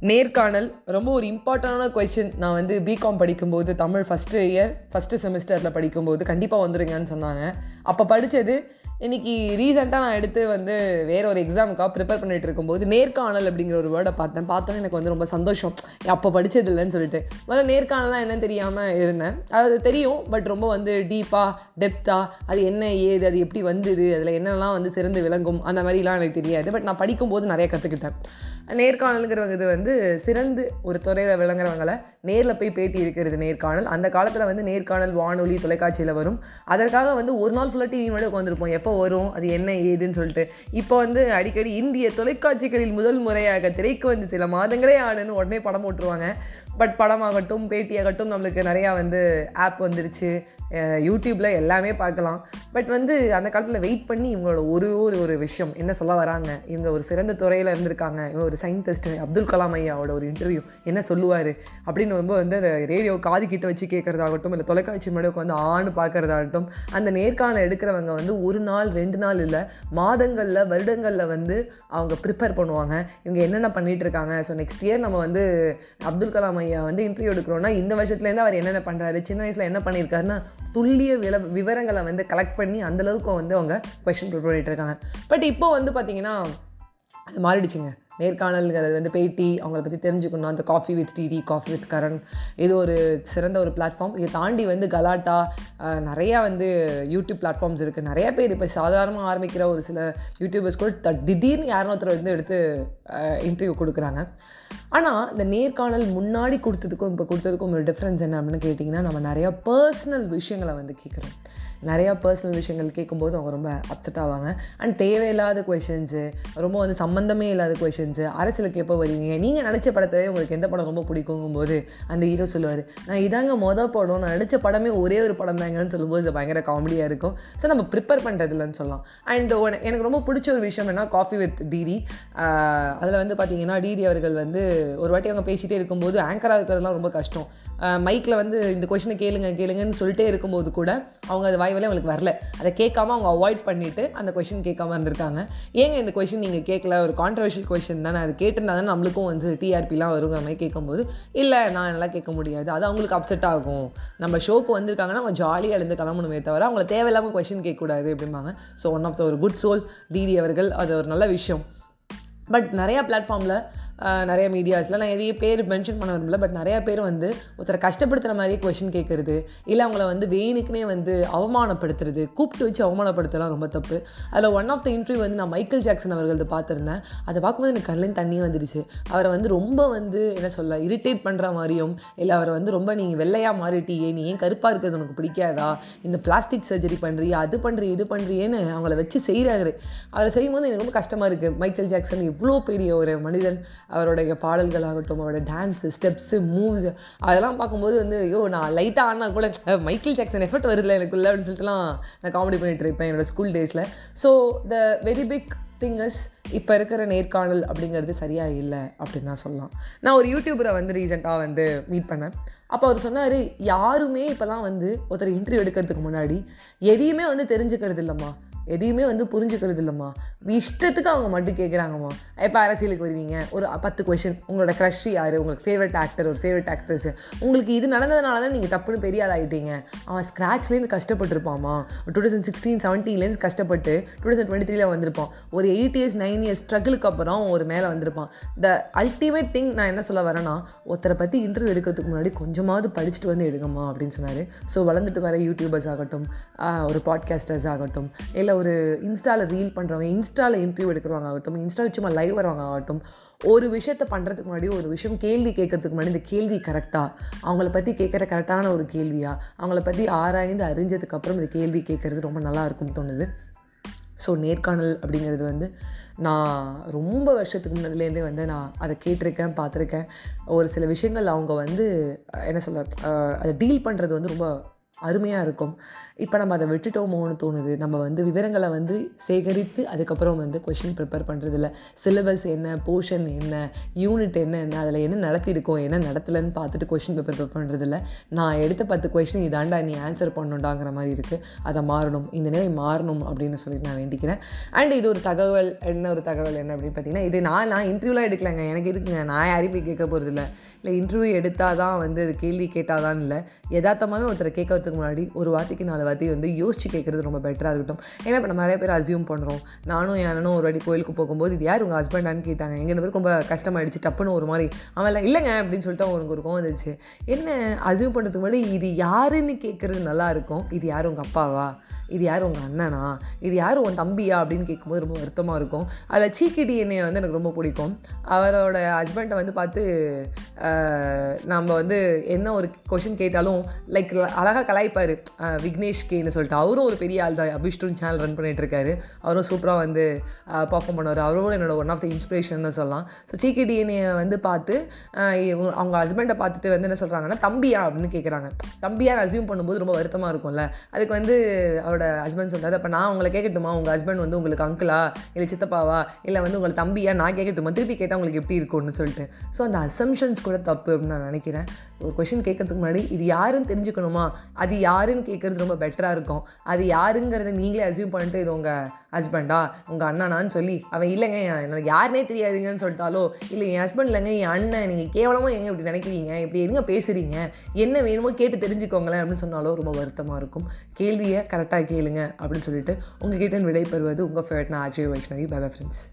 நேர்காணல் ரொம்ப ஒரு இம்பார்ட்டண்டான கொஷின் நான் வந்து பிகாம் படிக்கும்போது தமிழ் ஃபஸ்ட்டு இயர் ஃபஸ்ட்டு செமிஸ்டரில் படிக்கும்போது கண்டிப்பாக வந்துடுங்கன்னு சொன்னாங்க. அப்போ படித்தது இன்னைக்கு ரீசெண்டாக நான் எடுத்து வந்து வேற ஒரு எக்ஸாமுக்காக ப்ரிப்பேர் பண்ணிகிட்டு இருக்கும்போது நேர்காணல் அப்படிங்கிற ஒரு வேர்டை பார்த்தேன். பார்த்தோன்னே எனக்கு வந்து ரொம்ப சந்தோஷம். அப்போ படித்தது இல்லைன்னு சொல்லிட்டு. முதல்ல நேர்காணல்லாம் என்னன்னு தெரியாமல் இருந்தேன். அது தெரியும் பட் ரொம்ப வந்து டீப்பாக டெப்த்தாக அது என்ன ஏது அது எப்படி வந்தது அதில் என்னெல்லாம் வந்து சிறந்து விளங்கும் அந்த மாதிரிலாம் எனக்கு தெரியாது. பட் நான் படிக்கும்போது நிறைய கற்றுக்கிட்டேன் நேர்காணலுங்கிறது வந்து சிறந்து ஒரு துறையில் விளங்குறவங்களை நேரில் போய் பேட்டி இருக்கிறது நேர்காணல். அந்த காலத்தில் வந்து நேர்காணல் வானொலி தொலைக்காட்சியில் வரும். அதற்காக வந்து ஒரு நாள் ஃபுல்லாக டிவி மட்டும் உட்காந்துருப்போம் எப்போ வரும்? அது என்ன ஏதுன்னு சொல்லிட்டு. இப்போ வந்து அடிக்கடி இந்திய தொலைக்காட்சிகளில் முதல் முறையாக திரைக்கு வந்து சில மாதங்களே ஆனன்னு உடனே படம் போட்டுருவாங்க. பட் படமாகட்டும் பேட்டியாகட்டும் நம்மளுக்கு நிறையா வந்து ஆப் வந்துருச்சு. யூடியூப்பில் எல்லாமே பார்க்கலாம். பட் வந்து அந்த காலத்தில் வெயிட் பண்ணி இவங்களோட ஒரு ஒரு ஒரு விஷயம் என்ன சொல்ல வராங்க? இவங்க ஒரு சிறந்த துறையில் இருந்திருக்காங்க. இவங்க ஒரு சயின்டிஸ்ட் அப்துல் கலாம் ஐயாவோட ஒரு இன்டர்வியூ என்ன சொல்லுவார்? அப்படின்னு ரொம்ப வந்து அந்த ரேடியோ காது கிட்ட வச்சு கேட்குறதாகட்டும் இல்லை தொலைக்காட்சி மேடம் வந்து ஆண் பார்க்குறதாகட்டும் அந்த நேர்காணல் எடுக்கிறவங்க வந்து ஒரு நாள் ரெண்டு நாள் இல்லை மாதங்களில் வருடங்களில் வந்து அவங்க ப்ரிப்பேர் பண்ணுவாங்க. இவங்க என்னென்ன பண்ணிகிட்டு இருக்காங்க? ஸோ நெக்ஸ்ட் இயர் நம்ம வந்து அப்துல் கலாம் ஐயா வந்து இன்டர்வியூ எடுக்கிறோன்னா இந்த வருஷத்துலேருந்து அவர் என்னென்ன பண்ணுறாரு சின்ன வயசில் என்ன பண்ணியிருக்காருன்னா துல்லிய வில விவரங்களை வந்து கலெக்ட் பண்ணி அந்தளவுக்கு வந்து அவங்க கொஷின் ப்ரிப்பேர் பண்ணிட்டு இருக்காங்க. பட் இப்போ வந்து பார்த்தீங்கன்னா அது மாறிடுச்சுங்க. நேர்காணல்ங்கிறது வந்து பேட்டி அவங்கள பற்றி தெரிஞ்சுக்கணும். அந்த coffee with D D coffee with Karan இது ஒரு சிறந்த ஒரு பிளாட்ஃபார்ம் இதை தாண்டி வந்து கலாட்டா நிறையா வந்து யூடியூப் பிளாட்ஃபார்ம்ஸ் இருக்குது நிறைய பேர் இப்போ சாதாரணமாக ஆரம்பிக்கிற ஒரு சில யூடியூபர்ஸ் கூட திடீர்னு யாரும் ஒருத்தர் வந்து எடுத்து இன்டர்வியூ கொடுக்குறாங்க. ஆனால் இந்த நேர்காணல் முன்னாடி கொடுத்ததுக்கும் இப்போ கொடுத்ததுக்கும் ஒரு டிஃப்ரென்ஸ் என்ன அப்படின்னு கேட்டிங்கன்னா நம்ம நிறையா பர்சனல் விஷயங்களை வந்து கேட்குறோம். நிறையா பர்சனல் விஷயங்கள் கேட்கும்போது அவங்க ரொம்ப அப்செட் ஆவாங்க. அண்ட் தேவையில்லாத கொஷின்ஸு ரொம்ப வந்து சம்மந்தமே இல்லாத கொஷின்ஸு அரசியலுக்கு எப்போ வருவீங்க? நீங்கள் நடித்த படத்தை உங்களுக்கு எந்த படம் ரொம்ப பிடிக்குங்கும் போது அந்த ஹீரோ சொல்லுவார் நான் இதாங்க மொதல் படம் நான் நடித்த படமே ஒரே ஒரு படம் தாங்கன்னு சொல்லும்போது இது பயங்கர காமெடியாக இருக்கும். ஸோ நம்ம ப்ரிப்பேர் பண்ணுறதுலன்னு சொல்லலாம். அண்ட் எனக்கு ரொம்ப பிடிச்ச ஒரு விஷயம் என்ன காஃபி வித் டிடி அதில் வந்து பார்த்தீங்கன்னா டிடி அவர்கள் வந்து ஒரு வாட்டி அவங்க பேசிகிட்டே இருக்கும்போது ஆங்கராக இருக்கிறதுலாம் ரொம்ப கஷ்டம். மைக்கில் வந்து இந்த கொஷினை கேளுங்க கேளுங்கன்னு சொல்லிட்டே இருக்கும்போது கூட அவங்க அது வாய் அவங்களுக்கு வரல. அதை கேட்காம அவங்க அவாய்ட் பண்ணிவிட்டு அந்த கொஷின் கேட்காம இருந்திருக்காங்க. ஏங்க இந்த கொஷின் நீங்கள் கேட்கல? ஒரு கான்ட்ரவர்ஷியல் கொஷின் தானே. அது கேட்டிருந்தா தானே நம்மளுக்கும் வந்து டிஆர்பிலாம் வருங்கிற மாதிரி கேட்கும்போது இல்லை நான் நல்லா கேட்க முடியாது. அது அவங்களுக்கு அப்செட் ஆகும். நம்ம ஷோக்கு வந்திருக்காங்கன்னா அவங்க ஜாலியாக எழுந்து கிளம்பணுமே தவிர அவங்கள தேவையில்லாமல் கொஷின் கேட்கக்கூடாது அப்படிம்பாங்க. ஸோ ஒன் ஆஃப் த ஒரு குட் சோல் டிடி அவர்கள் அது ஒரு நல்ல விஷயம். பட் நிறையா பிளாட்ஃபார்மில் நிறைய மீடியாஸில். நான் எதையும் பேர் மென்ஷன் பண்ண விரும்பல பட் நிறையா பேர் வந்து ஒருத்தரை கஷ்டப்படுத்துகிற மாதிரியே கொஷின் கேட்குறது இல்லை அவங்கள வந்து வேணுக்குனே வந்து அவமானப்படுத்துறது கூப்பிட்டு வச்சு அவமானப்படுத்தலாம் ரொம்ப தப்பு. அதில் ஒன் ஆஃப் த இன்டர்வியூ வந்து நான் மைக்கேல் ஜாக்சன் அவர்களது பார்த்துருந்தேன். அதை பார்க்கும்போது எனக்கு கண்ணில் தண்ணி வந்துடுச்சு. அவரை வந்து ரொம்ப வந்து என்ன சொல்ல இரிட்டேட் பண்ணுற மாதிரியும் இல்லை அவரை வந்து ரொம்ப நீங்கள் வெள்ளையாக மாறிட்டியே நீ ஏன் கருப்பாக இருக்கிறது உனக்கு பிடிக்காதா? இந்த பிளாஸ்டிக் சர்ஜரி பண்ணுறியா அது பண்ணுறிய இது பண்ணுறியேன்னு அவங்கள வச்சு செய்கிறாரு அவரை செய்யும்போது எனக்கு ரொம்ப கஷ்டமாக இருக்குது மைக்கேல் ஜாக்சன் இவ்வளோ பெரிய ஒரு மனிதன். அவருடைய பாடல்கள் ஆகட்டும் அவரோட டான்ஸு ஸ்டெப்ஸு மூவ்ஸ் அதெல்லாம் பார்க்கும்போது வந்து ஐயோ நான் லைட்டாக ஆனா கூட மைக்கேல் ஜாக்சன் எஃபர்ட் வருதுல எனக்குள்ள அப்படின்னு சொல்லிட்டுலாம் நான் காமெடி பண்ணிகிட்டு இருப்பேன் என்னோடய ஸ்கூல் டேஸில் so the very big things இப்போ இருக்கிற நேர்காணல் அப்படிங்கிறது சரியாக இல்லை அப்படின்னு தான் சொல்லலாம். நான் ஒரு யூடியூபரை வந்து ரீசெண்டாக வந்து மீட் பண்ணேன். அப்போ அவர் சொன்னார் யாருமே இப்போலாம் வந்து ஒருத்தர் இன்டர்வியூ எடுக்கிறதுக்கு முன்னாடி எதையுமே வந்து தெரிஞ்சுக்கிறது இல்லைம்மா எதையுமே வந்து புரிஞ்சுக்கிறது இல்லைம்மா. இஷ்டத்துக்கு அவங்க மட்டும் கேட்குறாங்கம்மா. இப்போ அரசியலுக்கு வருவீங்க ஒரு பத்து கொஷின் உங்களோட க்ரஷ் யார்? உங்களுக்கு ஃபேவரட் ஆக்டர் ஒரு ஃபேவரட் ஆக்ட்ரஸ் உங்களுக்கு இது நடந்ததுனால தான் நீங்கள் தப்புன்னு பெரிய ஆள் ஆகிட்டீங்க அவன் ஸ்க்ராட்ச்லேருந்து கஷ்டப்பட்டுருப்பாம்மா. டூ தௌசண்ட் சிக்ஸ்டீன் செவன்டீன்லேருந்து கஷ்டப்பட்டு டூ தௌசண்ட் டுவெண்ட்டி த்ரீல வந்திருப்பான். ஒரு எயிட் இயர்ஸ் நைன் இயர்ஸ் ஸ்ட்ரகிளுக்கு அப்புறம் ஒரு மேலே வந்திருப்பான். த அல்டிமேட் திங் நான் என்ன சொல்ல வரேன்னா ஒருத்தரை பற்றி இன்டர்வியூ எடுக்கிறதுக்கு முன்னாடி கொஞ்சமாவது படிச்சுட்டு வந்து எடுங்கம்மா அப்படின்னு சொன்னார். ஸோ வளர்ந்துட்டு வர யூடியூபர்ஸ் ஆகட்டும் ஒரு பாட்காஸ்டர்ஸ் ஆகட்டும் இல்லை ஒரு இன்ஸ்டாவில் ரீல் பண்ணுறவங்க இன்ஸ்டாவில் இன்டர்வியூ எடுக்கிறவங்க ஆகட்டும் இன்ஸ்டாவில் சும்மா லைவ் வரவங்க ஆகட்டும் ஒரு விஷயத்தை பண்ணுறதுக்கு முன்னாடி ஒரு விஷயம் கேள்வி கேட்கறதுக்கு முன்னாடி இந்த கேள்வி கரெக்டாக அவங்கள பற்றி கேட்குற கரெக்டான ஒரு கேள்வியா? அவங்கள பற்றி ஆராய்ந்து அறிஞ்சதுக்கப்புறம் இந்த கேள்வி கேட்குறது ரொம்ப நல்லா இருக்கும்னு தோணுது. ஸோ நேர்காணல் அப்படிங்கிறது வந்து நான் ரொம்ப வருஷத்துக்கு முன்னாடிலேருந்தே வந்து நான் அதை கேட்டிருக்கேன் பார்த்துருக்கேன். ஒரு சில விஷயங்கள் அவங்க வந்து என்ன சொல்ல அதை டீல் பண்ணுறது வந்து ரொம்ப அருமையாக இருக்கும். இப்போ நம்ம அதை விட்டுட்டோமோன்னு தோணுது. நம்ம வந்து விவரங்களை வந்து சேகரித்து அதுக்கப்புறம் வந்து கொஷின் ப்ரிப்பேர் பண்ணுறதில்ல சிலபஸ் என்ன போர்ஷன் என்ன யூனிட் என்ன என்ன அதில் என்ன நடத்தியிருக்கோம் என்ன நடத்தலைன்னு பார்த்துட்டு கொஷின் பேப்பர் ப்ரிப்பேர் பண்ணுறதில்ல நான் எடுத்த பத்து கொஷின் இதாண்டா நீ ஆன்சர் பண்ணணுண்டாங்கிற மாதிரி இருக்குது அதை மாறணும். இந்த நிலை மாறணும் அப்படின்னு சொல்லி நான் வேண்டிக்கிறேன். அண்ட் இது ஒரு தகவல் என்ன ஒரு தகவல் என்ன அப்படின்னு பார்த்தீங்கன்னா இது நான் நான் இன்டர்வியூலாம் எடுக்கலைங்க. எனக்கு இருக்குங்க நான் யாரையும் போய் கேட்க போகிறதில்ல இல்லை இன்டர்வியூ எடுத்தால் தான் வந்து அது கேள்வி கேட்டால் தான் இல்லை. யதார்த்தமாகவே ஒருத்தரை கேட்கறதுக்கு முன்னாடி ஒரு வார்த்தைக்கு நாலு வாட்டி வந்து யோசிச்சு கேட்குறது ரொம்ப பெட்டராக இருக்கட்டும். ஏன்னா இப்போ நம்ம நிறைய பேர் அசியூம் பண்ணுறோம் நானும் என் அண்ணனும் ஒரு வாட்டி கோயிலுக்கு போகும்போது இது யார் உங்கள் ஹஸ்பண்டான்னு கேட்டாங்க. எங்கள் பேருக்கு ரொம்ப கஷ்டமாயிடுச்சு. டப்புன்னு ஒரு மாதிரி அவன் இல்லைங்க அப்படின்னு சொல்லிட்டு அவனுக்கு ஒரு கோவம் வந்துச்சு. என்ன அசியூம் பண்ணுறதுக்கு முன்னாடி இது யாருன்னு கேட்குறது நல்லா இருக்கும். இது யார் உங்கள் அப்பாவா? இது யார் உங்கள் அண்ணனா? இது யார் உன் தம்பியா? அப்படின்னு கேட்கும்போது ரொம்ப வருத்தமாக இருக்கும். அதில் சீக்கிடி என்னையை வந்து எனக்கு ரொம்ப பிடிக்கும். அவரோட ஹஸ்பண்டை வந்து பார்த்து நம்ம வந்து என்ன ஒரு கொஷின் கேட்டாலும் லைக் அழகாக கலாய்ப்பார். விக்னேஷ் கேன்னு சொல்லிட்டு. அவரும் ஒரு பெரிய ஆள் தான். அபிஷ்டுன் சேனல் ரன் பண்ணிகிட்ருக்காரு அவரும் சூப்பராக வந்து பர்ஃபார்ம் பண்ணுவார். அவரும் என்னோட ஒன் ஆஃப் த இன்ஸ்பிரேஷன் சொல்லலாம். ஸோ சீக்கி டிஎன்ஏ வந்து பார்த்து அவங்க ஹஸ்பண்டை பார்த்துட்டு வந்து என்ன சொல்கிறாங்கன்னா தம்பியா அப்படின்னு கேட்குறாங்க தம்பியா அசியூம் பண்ணும்போது ரொம்ப வருத்தமாக இருக்கும்ல. அதுக்கு வந்து அவரோட ஹஸ்பண்ட் சொல்றாரு. அப்போ நான் உங்களை கேட்கட்டுமா உங்கள் ஹஸ்பண்ட் வந்து உங்களுக்கு அங்கிளா இல்லை சித்தப்பாவா? இல்லை வந்து உங்களை தம்பியா? நான் கேட்கட்டுமா திருப்பி கேட்டால் உங்களுக்கு எப்படி இருக்கும்னு சொல்லிட்டு. ஸோ அந்த அசம்ஷன்ஸ் கூட தப்பு அப்படின்னு நான் நினைக்கிறேன். ஒரு கொஷின் கேட்கறதுக்கு முன்னாடி இது யாருன்னு தெரிஞ்சுக்கணுமா? அது யாருன்னு கேட்குறது ரொம்ப பெட்டராக இருக்கும். அது யாருங்கிறத நீங்களே அசியூம் பண்ணிட்டு இது உங்கள் ஹஸ்பண்டா உங்கள் அண்ணனான்னு சொல்லி அவன் இல்லைங்க என்னோட எனக்கு யாருனே தெரியாதுங்கன்னு சொல்லிட்டாலோ இல்லை என் ஹஸ்பண்ட் இல்லைங்க என் அண்ணன் நீங்கள் கேவலமாக எங்கே இப்படி நினைக்கிறீங்க? இப்படி எதுங்க பேசுகிறீங்க என்ன வேணுமோ கேட்டு தெரிஞ்சுக்கோங்களேன் அப்படின்னு சொன்னாலோ ரொம்ப வருத்தமாக இருக்கும். கேள்வியை கரெக்டாக கேளுங்க அப்படின்னு சொல்லிட்டு உங்ககிட்ட விடை பெறுவது உங்கள் ஃபேவரட்னா அஜய் வைஷ்ணவி பை ஃப்ரெண்ட்ஸ்